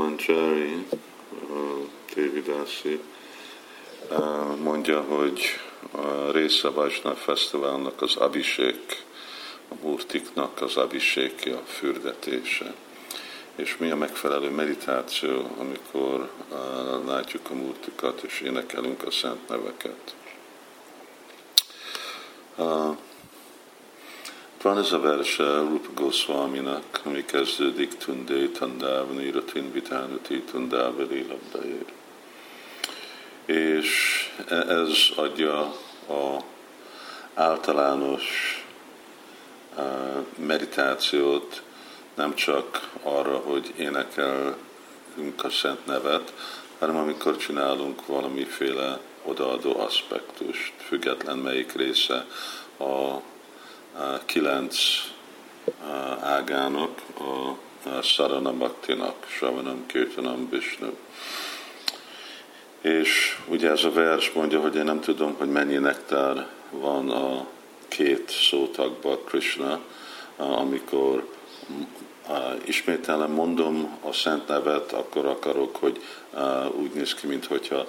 Manchari, Tévidászi mondja, hogy a része Vajsnav Fesztiválnak az abiség, a murtiknak az abisékja, a fürdetése. És mi a megfelelő meditáció, amikor uh, látjuk a murtikat és énekelünk a szent neveket. Van ez a verse Rupa Goswami-nak, ami kezdődik Tundé Tandávani, Ratin Vitánuti Tundávali Labdaér. És e- ez adja a általános e, meditációt nem csak arra, hogy énekelünk a szent nevet, hanem amikor csinálunk valamiféle odaadó aspektust, független melyik része a kilenc ágának, a Sarana Bhaktinak, Savanam Kirtanam Vishnu. És ugye ez a vers mondja, hogy én nem tudom, hogy mennyi nektár van a két szótagban Krishna, amikor ismételen mondom a szent nevet, akkor akarok, hogy úgy néz ki, mintha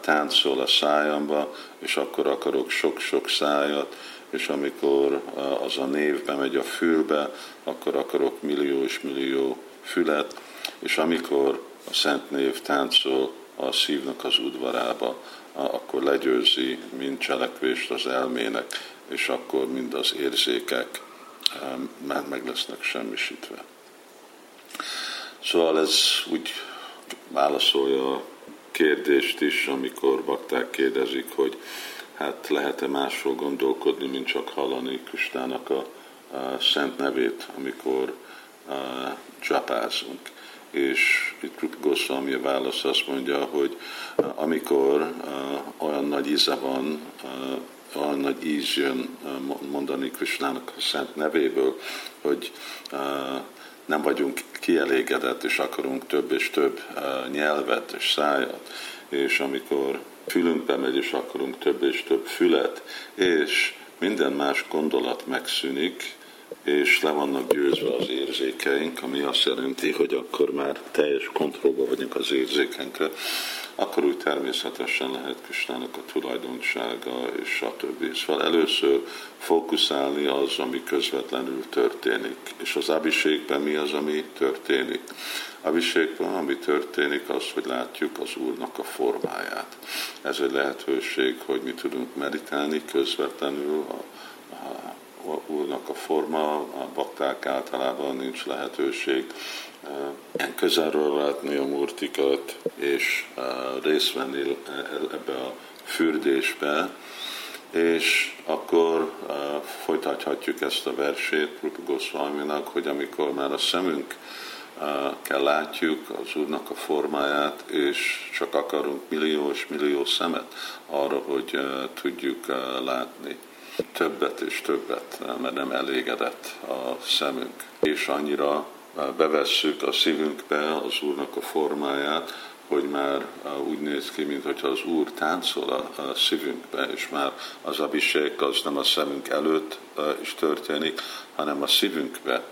táncol a szájamba, és akkor akarok sok-sok szájat, és amikor az a név bemegy a fülbe, akkor akarok millió és millió fület, és amikor a szent név táncol a szívnak az udvarába, akkor legyőzi mind cselekvést az elmének, és akkor mind az érzékek már meg lesznek semmisítve. Szóval ez úgy válaszolja a kérdést is, amikor bakták kérdezik, hogy hát lehet-e másról gondolkodni, mint csak hallani Kristának a, a szent nevét, amikor a, csapázunk. És itt Rupa Goswami a válasz azt mondja, hogy amikor uh, olyan nagy íze van, uh, olyan nagy íz jön mondani Krisnának a szent nevéből, hogy nem vagyunk kielégedett, és akarunk több és több nyelvet és szájat, és amikor fülünkbe megy, és akarunk több és több fület, és minden más gondolat megszűnik, és le vannak győzve az érzékeink, ami azt jelenti, hogy akkor már teljes kontrollban vagyunk az érzékenkre, akkor úgy természetesen lehet Kisnának a tulajdonsága, és a többi. Szóval először fókuszálni az, ami közvetlenül történik. És az abiségben mi az, ami történik? Abiségben, ami történik, az, hogy látjuk az Úrnak a formáját. Ez egy lehetőség, hogy mi tudunk meditálni közvetlenül a, a a Úrnak a forma, a bakták általában nincs lehetőség ilyen közelről látni a murtikat, és részt venni ebbe a fürdésbe, és akkor folytathatjuk ezt a versét Rupa Goswami-nak, hogy amikor már a szemünk kell látjuk az Úrnak a formáját, és csak akarunk millió és millió szemet arra, hogy tudjuk látni többet és többet, mert nem elégedett a szemünk. És annyira bevesszük a szívünkbe az Úrnak a formáját, hogy már úgy néz ki, mintha az Úr táncol a szívünkbe, és már az abiség az nem a szemünk előtt is történik, hanem a szívünkbe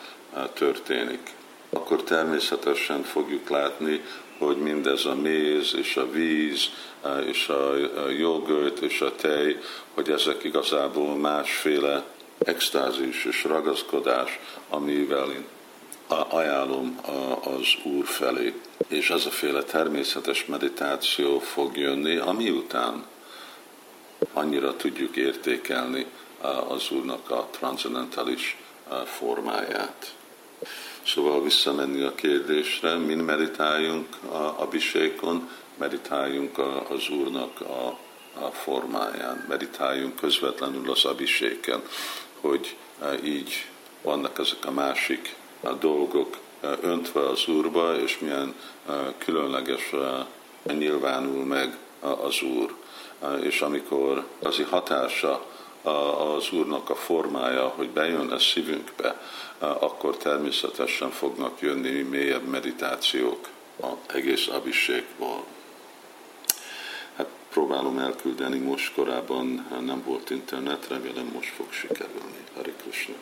történik. Akkor természetesen fogjuk látni, hogy mindez a méz és a víz és a jogurt és a tej, hogy ezek igazából másféle extázis és ragaszkodás, amivel én ajánlom az Úr felé. És az a féle természetes meditáció fog jönni, ami után annyira tudjuk értékelni az Úrnak a transzendentális formáját. Szóval visszamenni a kérdésre, min meditáljunk a Abhisékon, meditáljunk az Úrnak a, a formáján, meditáljunk közvetlenül az Abhiséken, hogy így vannak ezek a másik a dolgok öntve az Úrba, és milyen különleges nyilvánul meg az Úr. És amikor az hatása az Úrnak a formája, hogy bejön a szívünkbe, akkor természetesen fognak jönni mélyebb meditációk az egész abhiségból. Hát próbálom elküldeni, most korábban nem volt internet, remélem most fog sikerülni. Hari Krishna.